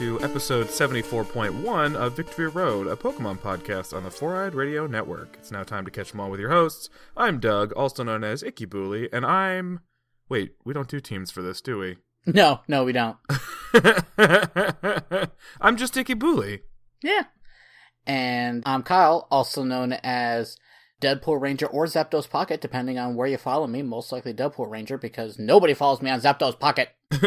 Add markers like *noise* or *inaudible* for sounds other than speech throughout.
To episode 74.1 of Victory Road, a Pokemon podcast on the Four Eyed Radio Network. It's now time to catch them all with your hosts. I'm Doug, also known as Icky Booley, and I'm. Wait, we don't do teams for this, do we? *laughs* No, no, we don't. I'm just Icky Booley. Yeah. And I'm Kyle, also known as Deadpool Ranger or Zapdos Pocket, depending on where you follow me. Most likely Deadpool Ranger because nobody follows me on Zapdos Pocket. *laughs*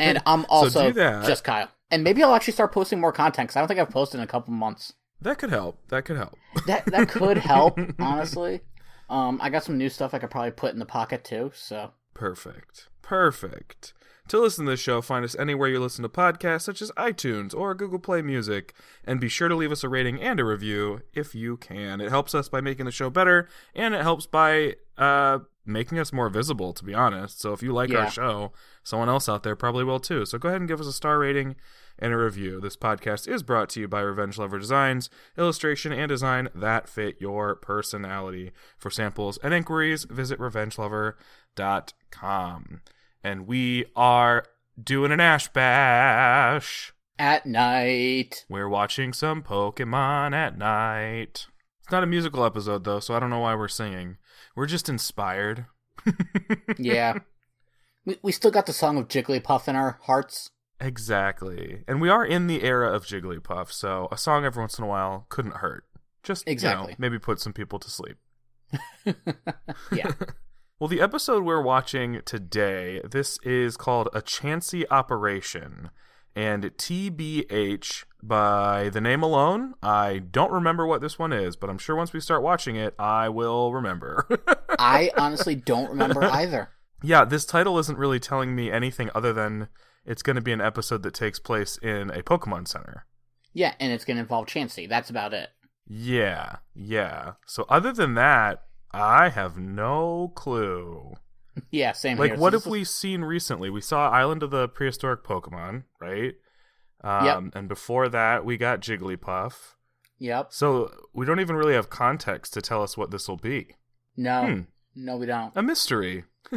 And I'm also that. just Kyle. And maybe I'll actually start posting more content because I don't think I've posted in a couple months. That could help. That could help. That that could help, *laughs* honestly. Um, I got some new stuff I could probably put in the pocket too. So Perfect. Perfect. To listen to this show, find us anywhere you listen to podcasts, such as iTunes or Google Play Music, and be sure to leave us a rating and a review if you can. It helps us by making the show better, and it helps by uh, making us more visible, to be honest. So if you like Yeah. our show, someone else out there probably will too. So go ahead and give us a star rating and a review. This podcast is brought to you by Revenge Lover Designs, illustration and design that fit your personality. For samples and inquiries, visit revengelover.com. And we are doing an Ash Bash. at night. We're watching some Pokemon at night. It's not a musical episode, though, so I don't know why we're singing. We're just inspired. *laughs* Yeah. we we still got the song of Jigglypuff in our hearts. Exactly. And we are in the era of Jigglypuff, so a song every once in a while couldn't hurt. Just, Exactly. you know, maybe put some people to sleep. *laughs* Yeah. *laughs* Well, the episode we're watching today, this is called A Chansey Operation. And TBH, by the name alone, I don't remember what this one is, but I'm sure once we start watching it, I will remember. *laughs* I honestly don't remember either. yeah, this title isn't really telling me anything other than it's going to be an episode that takes place in a Pokemon Center. Yeah, and it's going to involve Chansey. That's about it. Yeah, yeah. So other than that, I have no clue. *laughs* Yeah, same Like, here. what So have this we seen recently? We saw Island of the Prehistoric Pokemon, right? Um, Yep. And before that, we got Jigglypuff. Yep. So we don't even really have context to tell us what this will be. No. Hmm. No, we don't. A mystery. *laughs*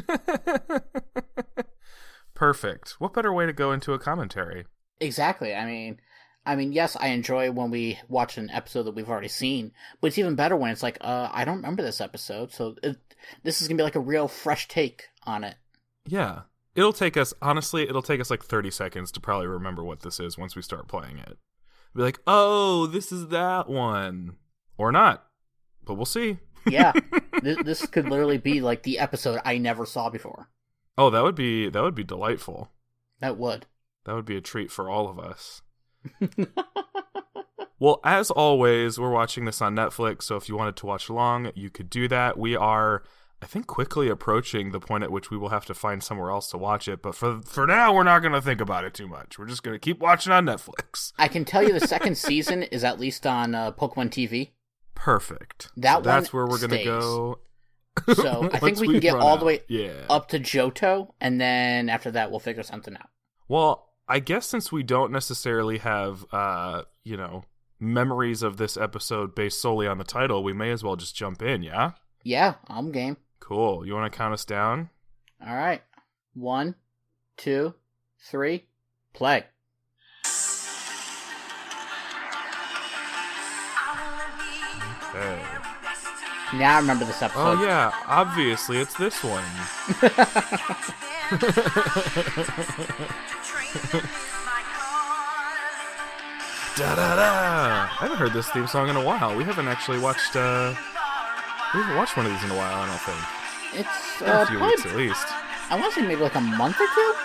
Perfect. What better way to go into a commentary? Exactly. I mean, I mean, yes, I enjoy when we watch an episode that we've already seen, but it's even better when it's like, uh, I don't remember this episode, so it, this is gonna be like a real fresh take on it. Yeah. It'll take us, honestly, it'll take us like 30 seconds to probably remember what this is once we start playing it. Be like, oh, this is that one. Or not. But we'll see. Yeah, *laughs* this, this could literally be like the episode I never saw before. Oh, that would be that would be delightful. That would. That would be a treat for all of us. *laughs* Well, as always, we're watching this on Netflix, so if you wanted to watch along, you could do that. We are I think quickly approaching the point at which we will have to find somewhere else to watch it, but for for now we're not going to think about it too much. We're just going to keep watching on Netflix. I can tell you the second season is at least on uh, Pokemon TV. Perfect. That so that's where we're going to go. *laughs* So I think Once we can get all out. the way yeah. up to Johto, and then after that, we'll figure something out. Well, I guess since we don't necessarily have, uh, you know, memories of this episode based solely on the title, we may as well just jump in, yeah? Yeah, I'm game. Cool. You want to count us down? All right. One, two, three, play. Okay. Now I remember this episode. Oh, yeah. Obviously, it's this one. Da da da! I haven't heard this theme song in a while. We haven't actually watched, uh. We haven't watched one of these in a while, I don't think. It's uh, a few probably, weeks at least. I want to say maybe like a month or two.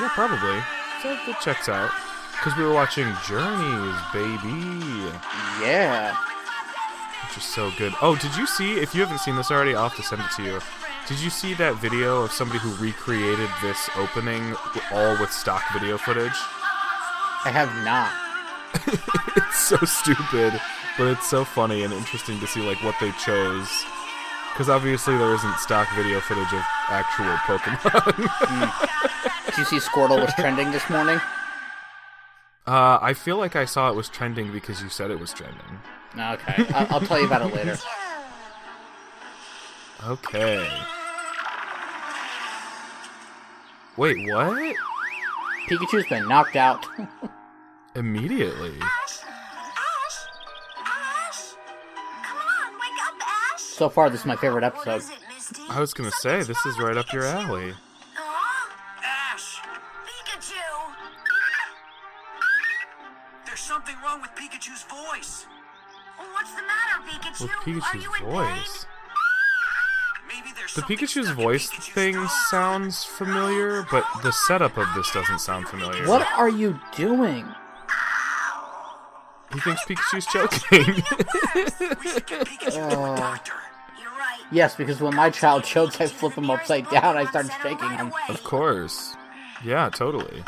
Yeah, probably. So it checks out. Because we were watching Journeys, baby. Yeah. Which is so good. Oh, did you see? If you haven't seen this already, I'll have to send it to you. Did you see that video of somebody who recreated this opening all with stock video footage? I have not. *laughs* it's so stupid, but it's so funny and interesting to see like what they chose. Because obviously there isn't stock video footage of actual Pokemon. *laughs* Did you see Squirtle was trending this morning? uh, I feel like I saw it was trending because you said it was trending. Okay, I- I'll tell you about it later. Okay. Wait, what? Pikachu's been knocked out. *laughs* Immediately. Ash! Ash! Ash! Come on, wake up, Ash! so far, this is my favorite episode. is it, Misty? I was gonna say, this is right up your alley. With Pikachu's voice. The Pikachu's voice thing sounds familiar, but the setup of this doesn't sound familiar. What are you doing? He thinks Pikachu's choking. We should get *laughs* Pikachu to Uh. a doctor. You're right. Yes, because when my child chokes, I flip him upside down. I start shaking him. of course. Yeah, totally.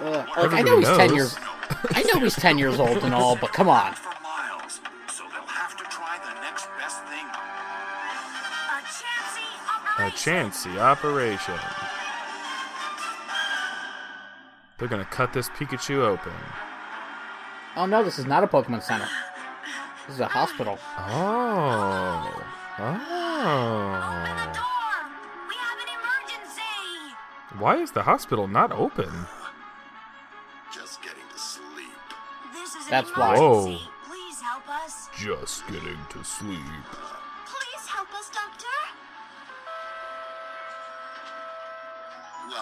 Ugh. Like, I Everybody know he's ten years. I know he's ten years old and all, but come on. A operation. Chansey operation. They're gonna cut this Pikachu open. Oh no, this is not a Pokemon Center. This is a hospital. Oh. Oh. door! We have an emergency! Why is the hospital not open? Just getting to sleep. This is That's why. emergency. Whoa. Please help us. Just getting to sleep.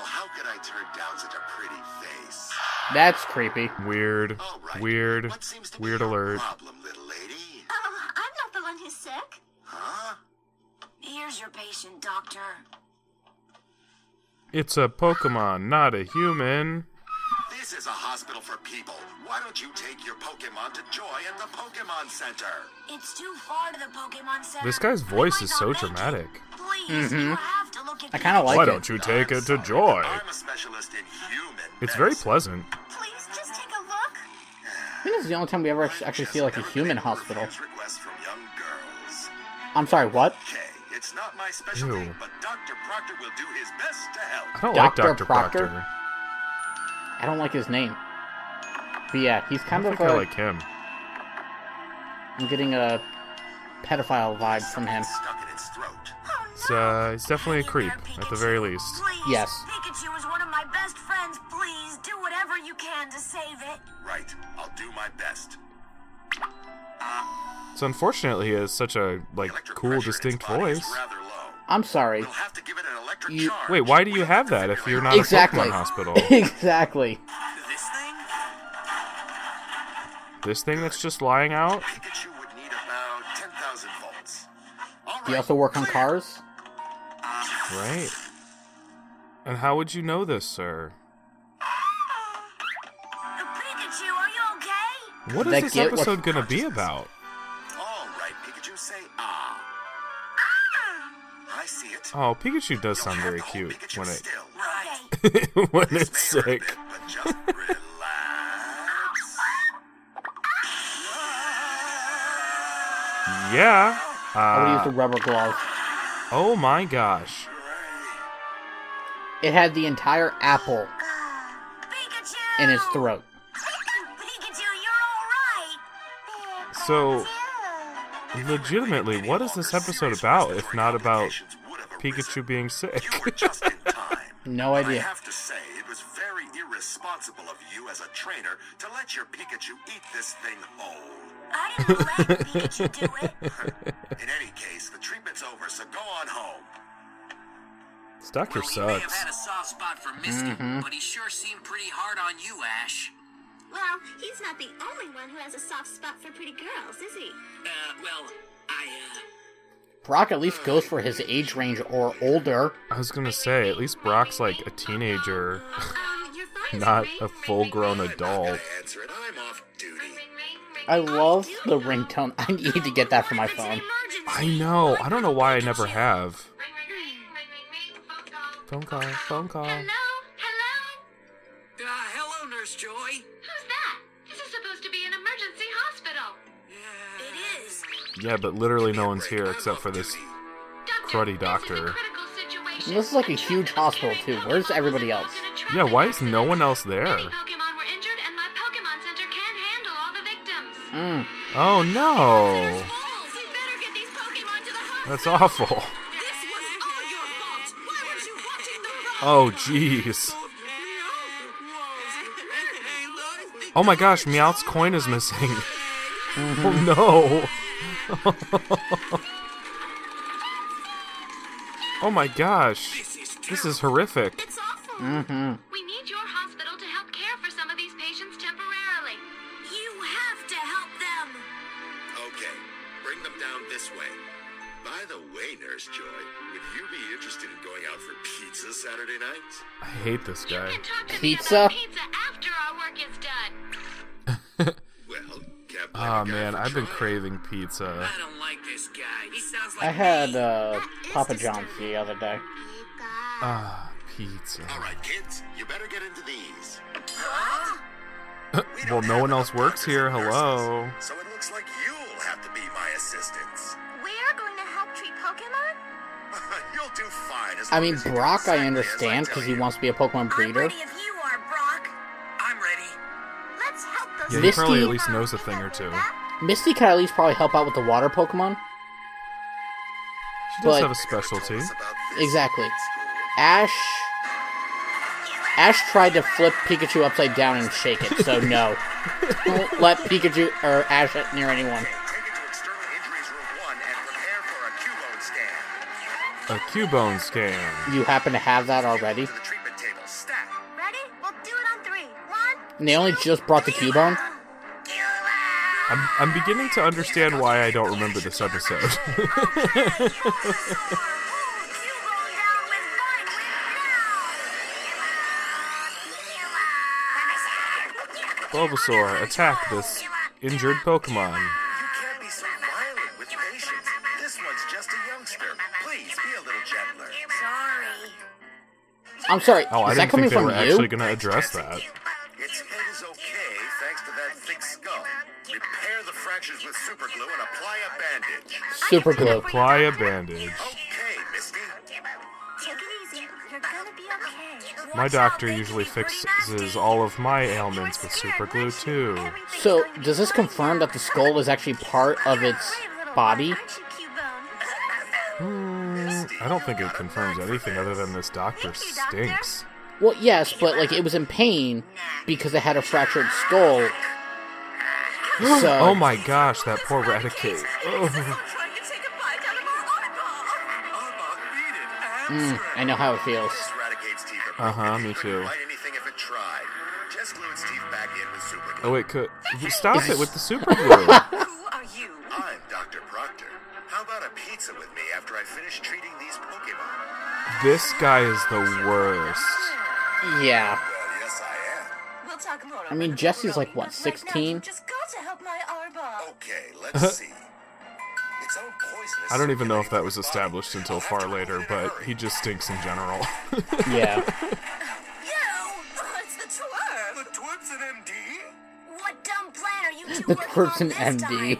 How could I turn down such a pretty face? That's creepy. Weird. All right. Weird. What seems to Weird be alert. problem, little lady? Oh, I'm not the one who's sick. Huh? Here's your patient, Doctor. It's a Pokemon, not a human. This is a hospital for people. Why don't you take your Pokemon to Joy at the Pokemon Center? It's too far to the Pokemon Center. This guy's voice is so make it. dramatic. Please, you *laughs* have to look at I kinda like Why it. Why don't you take it to Joy? I'm a specialist in human It's very pleasant. Please, just take a look. I think this is the only time we ever actually actually see like a human hospital. from young girls. I'm sorry, what? Okay, it's not my specialty, Ew. but Dr. Proctor will do his best to help. I don't Dr. like Dr. Proctor? Proctor. I don't like his name. But yeah, he's kind don't of think I a. like him. I'm getting a pedophile vibe from him. Stuck in its throat. It's, uh, he's definitely a creep, there, at the very least. Please, Yes. Pikachu is one of my best friends. Please do whatever you can to save it. Right, I'll do my best. So unfortunately, he has such a like cool, pressure in its distinct voice. I'm sorry. We'll have to give it an electric You- charge. Wait, why do you have that if you're not Exactly. a Pokemon hospital? *laughs* exactly. This thing? this thing that's just lying out? Pikachu would need about 10,000 volts. All Do you also work on cars? Right. And how would you know this, sir? Pikachu, are you okay? What is That this get episode gonna be about? All right, Pikachu, say ah. I see it. Oh, Pikachu does sound very cute Pikachu when it still. Right. *laughs* when This it's may hurt a sick. bit, but just *laughs* relax. Yeah. I would use Uh, the rubber glove. oh my gosh. It had the entire apple in his throat. Pikachu, you're alright! So, legitimately, what is this episode about if not about Pikachu being sick? Just in time. No But I idea. have to say, it was very irresponsible of you as a trainer to let your Pikachu eat this thing whole. I didn't let Pikachu do it. *laughs* In any case, the treatment's over, so go on home. This doctor Well, he may have sucks. had a soft spot for Misty, Mm-hmm. but he sure seemed pretty hard on you, Ash. Well, he's not the only one who has a soft spot for pretty girls, is he? Uh, well, I, uh, Brock at least goes for his age range or older. I was gonna say, at least Brock's like a teenager. Um, you're fine. *laughs* not a full-grown adult. I'm off duty. I love the ringtone. I need to get that for my phone. I know. I don't know why I never have. Phone call. Phone call. Hello? Hello? Uh, hello, Nurse Joy. Who's that? This is supposed to be an emergency hospital. Yeah. It is. Yeah, but literally no one's here except for this. Doctor, Cruddy this is doctor. critical situation. This is like a huge hospital too. Where's everybody else? Yeah, why is no one else there? Many Pokemon were injured, and Oh jeez. Oh my gosh, Meowth's coin is missing. Oh no. oh my gosh. This is horrific. It's awful. Mm-hmm. We need your hospital to help care for some of these patients temporarily. You have to help them. Okay, bring them down this way. By the way, Nurse Joy, would you be interested in going out for pizza Saturday night? I hate this You guy. can talk to Pizza? me about pizza after our work is done. *laughs* Well, Captain. Oh man, I've been craving pizza. I don't like this guy. He sounds like I had uh, Papa John's the other day. Ah, pizza. All right, kids, you better get into these. We *laughs* Well, no one else works here. nurses, Hello. So it looks like I mean, as you do Brock, I understand because he wants to be a Pokemon breeder. ready if you are, Brock. I'm ready. Let's help those Yeah, he Misty- probably at least knows a thing or two. Misty can at least probably help out with the water Pokemon. She does But- have a specialty. Tell us about this Exactly. Ash. Ash tried to flip Pikachu upside down and shake it, so no. *laughs* Don't let Pikachu or Ash near anyone. A Cubone scan. Scan. You happen to have that already. To the treatment table. Stat. Ready? We'll do it on three. One. And they only just brought the Cubone. I'm, I'm beginning to understand why I don't remember this episode. *laughs* Bulbasaur, attack this injured Pokemon. I'm sorry. Oh, I is that didn't coming think they from were you? actually going to address that. Its head is okay thanks to that thick skull. Repair the fractures with super glue and apply a bandage. Super glue. Apply a bandage. Okay, Misty. Take it easy. You're gonna be okay. My doctor usually fixes all of my ailments with super glue too. So, does this confirm that the skull is actually part of its body? Hmm, I don't think it confirms anything other than this doctor stinks. Well, yes, but like it was in pain because it had a fractured skull. So, Oh my gosh, that poor Raticate. Oh. Trying to take a bite out of our eyeball. Arbok, beat it. mm, I know how it feels. This Raticate's teeth are Uh-huh, me too. bite anything if it tried. Just glue its teeth back in with super glue. Oh wait, could stop it with the super glue. *laughs* Who are you? I'm Dr. Proctor. How about a pizza with me after I finish treating these Pokemon? This guy is the worst. Yeah. Well, yes, I am. We'll talk more. I mean, Jessie's like what, 16? Just got to help my Arbok. Okay, let's uh-huh. see. Its own poisonous I don't even know if that was established until far later, but he just stinks in general. *laughs* Yeah. *laughs* Yo, *laughs* it's the twerp. The twerp's an MD?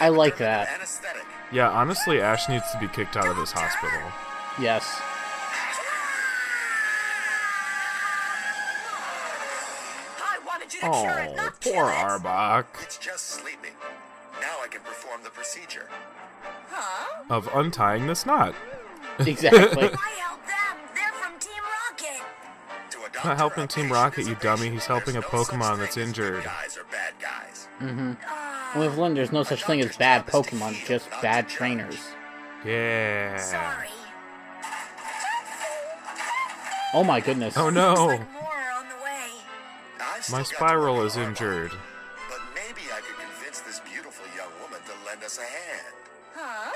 I like that. Anesthetic. yeah, honestly, Ash needs to be kicked out of this hospital. Yes. I wanted you to oh, cure it, Oh, not poor kill it. Arbok. It's just sleeping. Now I can perform the procedure. Huh? Of untying this knot. *laughs* Exactly. *laughs* I help them. They're from Team Rocket. To a Not helping Team Rocket, you dummy. He's helping a Pokemon that's as injured. Mm-hmm. With Lynn, there's no such thing as bad Pokemon, just bad trainers. Yeah. Sorry. Oh my goodness. Oh no. More on the way. My still got to spiral is injured. But maybe I could convince this beautiful young woman to lend us a hand. Huh?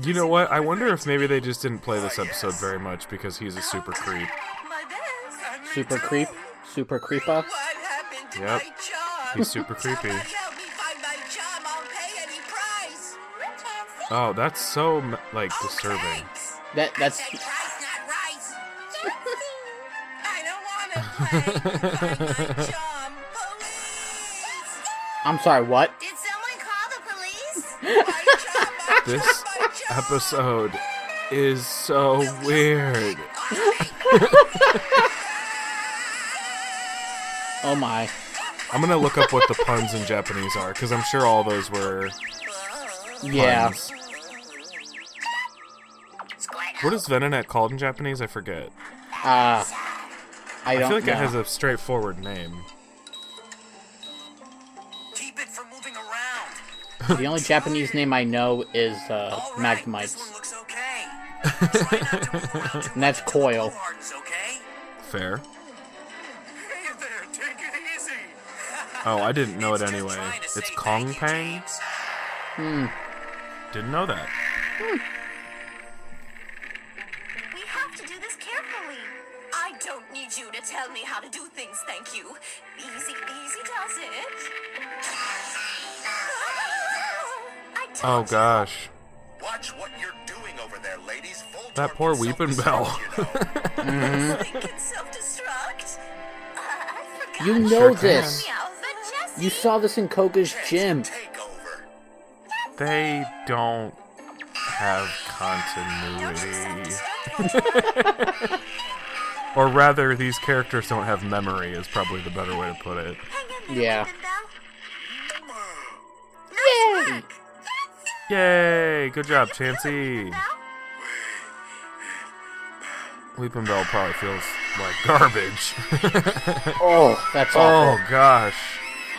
You know what? I wonder if maybe they just didn't play this episode very much because he's a super creep. Super creep, super creepa. What happened to Yep. My charm? He's super creepy. Someone help me find my charm. I'll pay any price. Oh, that's so m- like oh, disturbing. That that's Say price, not rice. *laughs* I don't want to play. Find my charm. Police. I'm sorry. What? Did someone call the police? *laughs* My charm, my This charm, my episode is so weird. *laughs* Oh my. I'm gonna look up what the puns in Japanese are because I'm sure all those were Yeah. puns. What is Venonat called in Japanese? I forget. Uh, I I don't feel like know. it has a straightforward name. Keep it from moving around. *laughs* The only Japanese name I know is uh, All right, Magnemite, this one looks okay. *laughs* Try not to move around too and that's Coil. Fair. Oh, I didn't know it anyway. trying to say It's Kong you, Pang. James. Didn't know that. Hmm. We have to do this carefully. I don't need you to tell me how to do things, thank you. Easy, easy does it. *laughs* Oh gosh. Watch what you're doing over there, ladies. Voltorb That poor Weepinbell. *laughs* You know. They can. Uh, I. You know Sure this. Meow, but Jessie- You saw this in Koga's gym. They don't have continuity. *laughs* or rather, these characters don't have memory, is probably the better way to put it. Hang in there, Yeah. Yay! Yay! Good job, Chansey. Bell? Weepinbell probably feels like garbage. *laughs* Oh, that's oh, awful. oh gosh.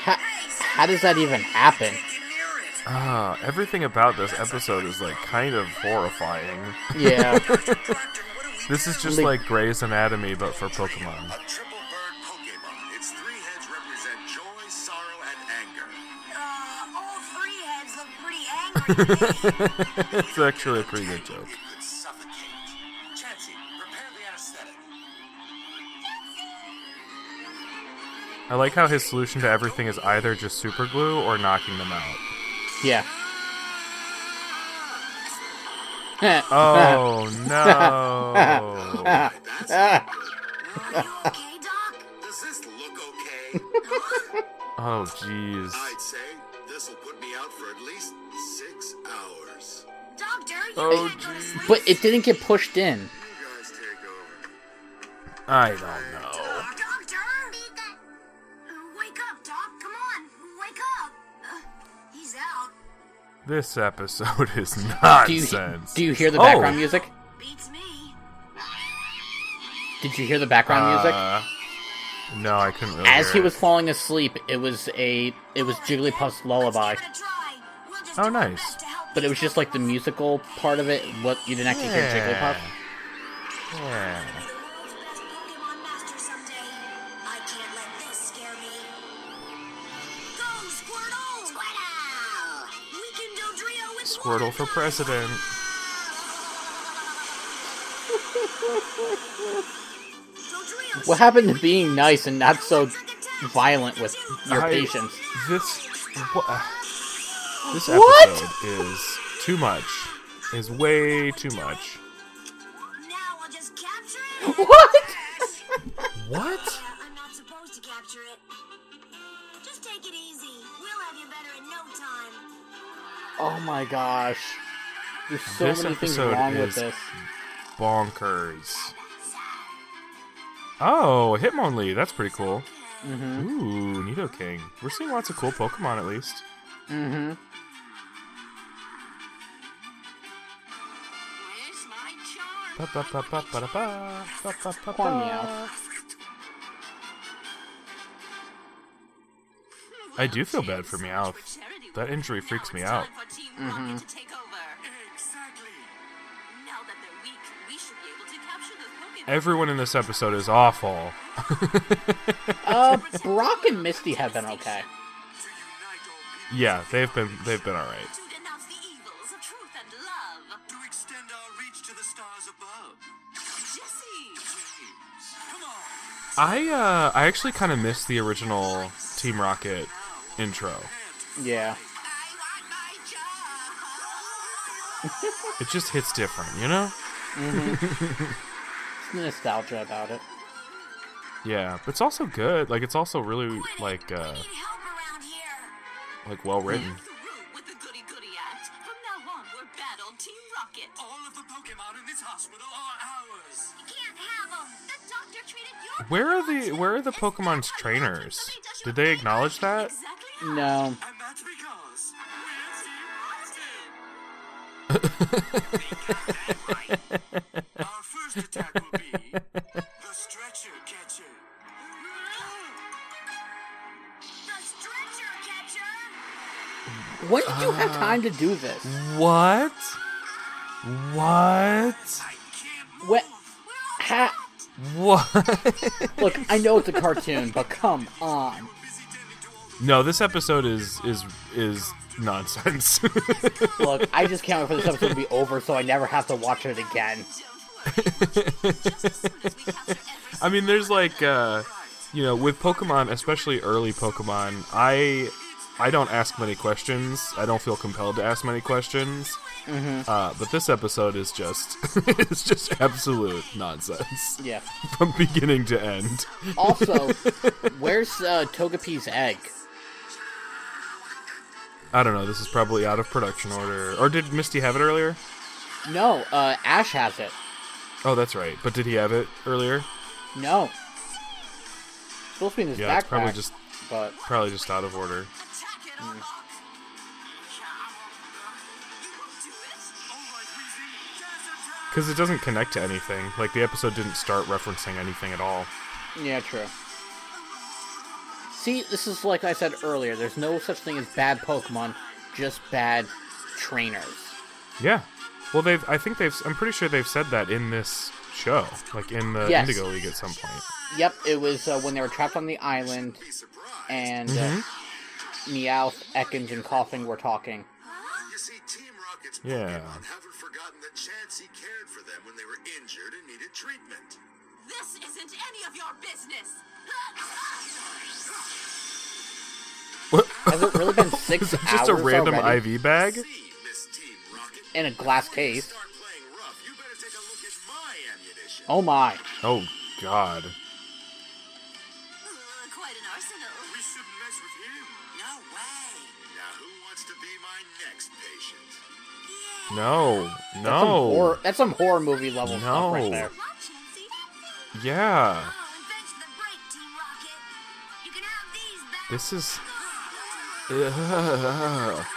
How, *laughs* how does that even happen? Get near. Ah, everything about this episode is like kind of horrifying. Yeah. Proctor, what do we This is just Like- like Grey's Anatomy, but for Pokemon. A triple bird Pokemon. Its three heads represent joy, sorrow, and anger. Uh, all three heads look pretty *laughs* angry to me. it's actually a pretty good joke. I like how his solution to everything is either just super glue or knocking them out. Yeah. Oh *laughs* no! That's not good. Are you okay, Doc? Does this look okay? Oh jeez. I'd say this'll put me out for at least six hours. Doctor, you Oh can't go to sleep. But it didn't get pushed in. You guys take over. I don't know. This episode *laughs* is Do you nonsense. do you hear the Oh. background music? Beats me. Did you hear the background music? Uh, no, I couldn't really. As hear he it. was falling asleep, it was a it was Jigglypuff's lullaby, Let's give it a try. We'll Oh, nice. best to help but it was just like the musical part of it. What you didn't actually hear Jigglypuff. Yeah. Squirtle for president. What happened to being nice and not so violent with your I- patience? This what, this episode is too much. Is way too much. Now I'll just capture it. *laughs* What? What? *laughs* I'm not supposed to capture it. Just take it easy. We'll have you better in no time. Oh my gosh. There's so This many things wrong is- with this. Bonkers. Oh, Hitmonlee. That's pretty cool. Mm-hmm. Ooh, Nidoking. We're seeing lots of cool Pokemon at least. Mm-hmm. I do feel bad for Meowth. That injury freaks me out. Mm-hmm. Everyone in this episode is awful. *laughs* Uh, Brock and Misty have been okay. Yeah, they've been they've been all right. To denounce the evils of truth and love. To extend our reach to the stars above. Jessie! Come on. I uh I actually kind of miss the original Team Rocket intro. Yeah. I want my job! It just hits different, you know? It's *laughs* nostalgia about it. Yeah, but it's also good. Like it's also really like uh Need help around here. like well written. Through with the goody goody act. From now on, we're battle Team Rocket. All of the Pokemon in this hospital are ours. You can't have them. The doctor treated your Where are the where are the Pokemon's trainers? Did they acknowledge that? No. And that's because we're Team Rocket. *laughs* Our first attack will be the Stretcher Catcher. The stretcher catcher. When did you have uh, time to do this? What? What? What? Ha- What? *laughs* Look, I know it's a cartoon, but come on. No, this episode is is is nonsense. *laughs* Look, I just can't wait for this episode to be over so I never have to watch it again. *laughs* I mean, there's like, uh, you know, with Pokemon, especially early Pokemon, I I don't ask many questions. I don't feel compelled to ask many questions. Uh, but this episode is just *laughs* it's just absolute nonsense Yeah. from beginning to end. Also, where's uh, Togepi's egg? I don't know. This is probably out of production order. Or did Misty have it earlier? No, uh, Ash has it. Oh, that's right. But did he have it earlier? No. supposed to be in his Yeah, it's probably just but probably just out of order. Attack it, Arbok. You won't do it. Because it doesn't connect to anything. Like the episode didn't start referencing anything at all. yeah, true. See, this is like I said earlier. There's no such thing as bad Pokemon, just bad trainers. Yeah. Well, they've. I think they've. I'm pretty sure they've said that in this show, like in the Yes. Indigo League at some point. Yep, it was uh, when they were trapped on the island, and uh, Meowth, Ekans, and Koffing were talking. You see, Team Rocket's Yeah. Pokemon haven't forgotten that Chansey cared for them when they were injured and needed treatment. This isn't any of your business. *laughs* What? Has it really been *laughs* six Is that just a random already? IV bag? See, Miss Team Rocket. in a glass case? Start playing rough. You better take a look at my ammunition. Oh my! Oh God. Uh, quite an arsenal. We shouldn't mess with him. No way. Now, who wants to be my next patient? No. Some No. horror, that's some horror movie level stuff No. right there. Yeah. Oh, invent the break, Team Rocket. You can have these back. This is. Ugh. *laughs*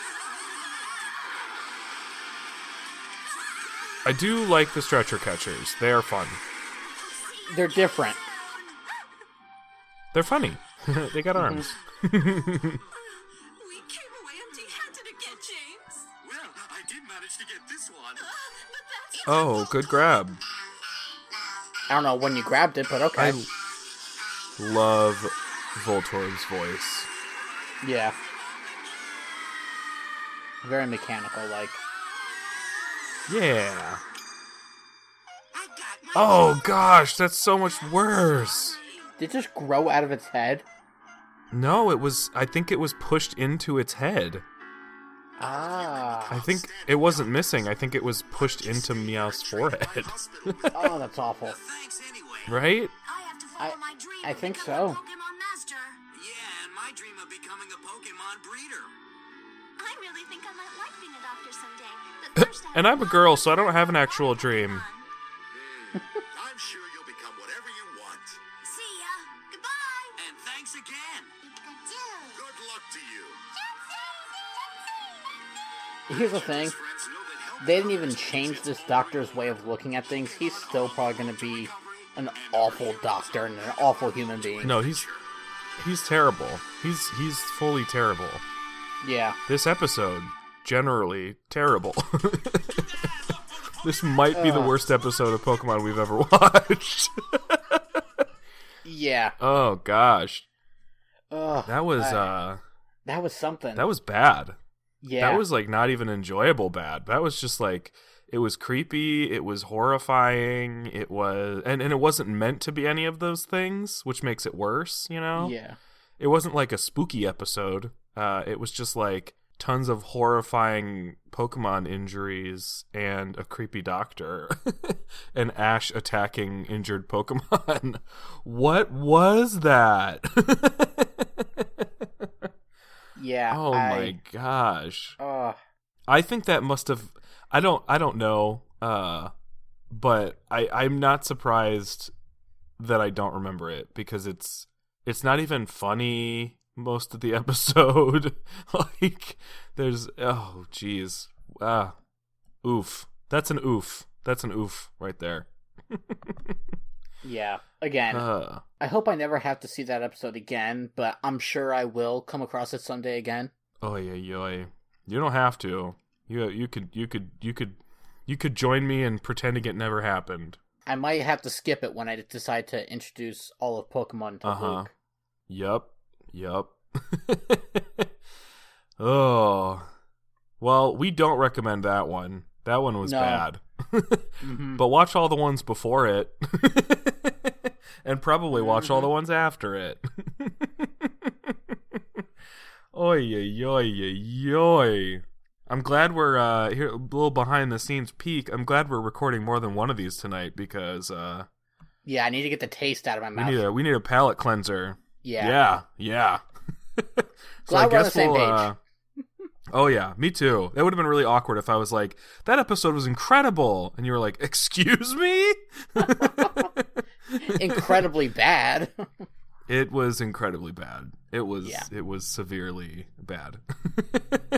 I do like the stretcher catchers. They are fun. They're different. They're funny. *laughs* they got mm-hmm. arms. *laughs* We came away empty-handed again, James. Well, I did manage to get this one. Uh, but that's Oh, good grab. I don't know when you grabbed it, but okay. I love Voltorb's voice. Yeah. Very mechanical, like. Yeah. I got my Oh gosh, that's so much worse. Did it just grow out of its head? No, it was. I think it was pushed into its head. Ah. I think it wasn't missing. I think it was pushed into Meowth's forehead. *laughs* Oh, that's awful. right? I have I- my dream. I and think so. a Pokemon Master. Yeah, and my dream of becoming a Pokemon breeder. I really think I might like being a doctor someday. But *laughs* first And I'm a girl, so I don't have an actual dream. *laughs* I'm sure you'll become whatever you want. See ya. Goodbye. And thanks again. Good luck to you. Here's the thing. Friends know that help They didn't even change this doctor's way of looking at things. He's still probably going to be an awful doctor and an awful human being. No, he's he's terrible. He's he's fully terrible. Yeah. This episode generally terrible. *laughs* this might be the worst episode of Pokemon we've ever *laughs* watched. Yeah. Oh gosh, Ugh, that was I- uh that was something. that was bad. yeah. That was like not even enjoyable bad. That was just like it was creepy, it was horrifying, it was and, and it wasn't meant to be any of those things, which makes it worse, you know? yeah. It wasn't like a spooky episode. Uh it was just like tons of horrifying Pokemon injuries and a creepy doctor *laughs* and Ash attacking injured Pokemon. *laughs* what was that? *laughs* Yeah. oh I, my gosh. Ugh. I think that must have I don't I don't know uh but I I'm not surprised that I don't remember it because it's it's not even funny most of the episode *laughs* like there's oh jeez ah oof that's an oof that's an oof right there yeah. Again, uh I hope I never have to see that episode again, but I'm sure I will come across it someday again. oh yeah yeah you don't have to you you could you could you could you could join me and pretending it never happened I might have to skip it when I decide to introduce all of Pokemon to Uh-huh. Luke. Yup. Yup. *laughs* oh. Well, we don't recommend that one. That one was No. bad. Mhm. *laughs* But watch all the ones before it. *laughs* and probably watch all the ones after it. Oy, oy, oy, oy. I'm glad we're uh here a little behind the scenes peek. I'm glad we're recording more than one of these tonight because uh Yeah, I need to get the taste out of my we mouth. need a we need a palate cleanser. Yeah. Yeah, yeah. *laughs* so Glad we're on the same page. uh, oh yeah, me too. That would have been really awkward if I was like, "That episode was incredible," and you were like, "Excuse me." *laughs* Incredibly bad. it was incredibly bad. It was. Yeah. It was severely bad.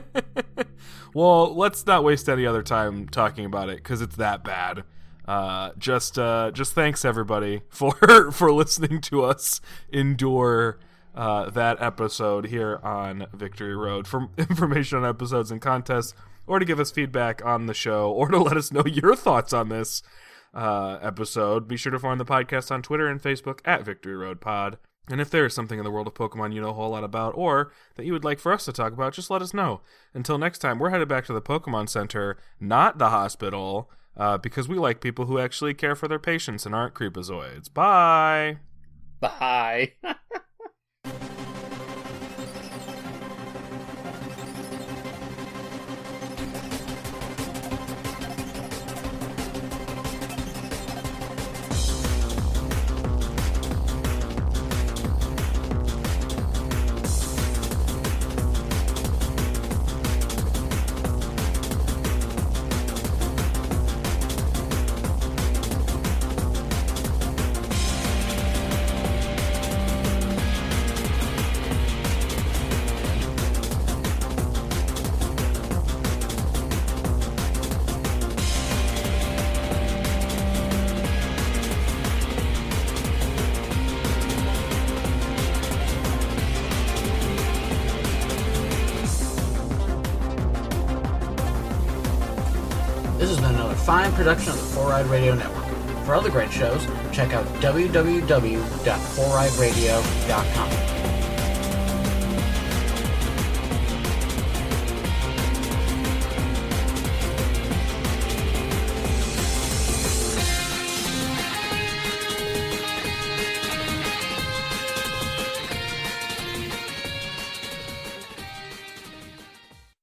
*laughs* well, let's not waste any other time talking about it because it's that bad. Uh, just, uh, just thanks everybody *laughs* for for listening to us endure uh, that episode here on Victory Road. For *laughs* information on episodes and contests, or to give us feedback on the show, or to let us know *laughs* your thoughts on this uh, episode, be sure to find the podcast on Twitter and Facebook at Victory Road Pod. And if there is something in the world of Pokemon you know a whole lot about, or that you would like for us to talk about, just let us know. Until next time, we're headed back to the Pokemon Center, not the hospital, uh, because we like people who actually care for their patients and aren't creepazoids. Bye! Bye. *laughs* fine production of the Four Eyed Radio Network. For other great shows, check out www.foureyedradio.com.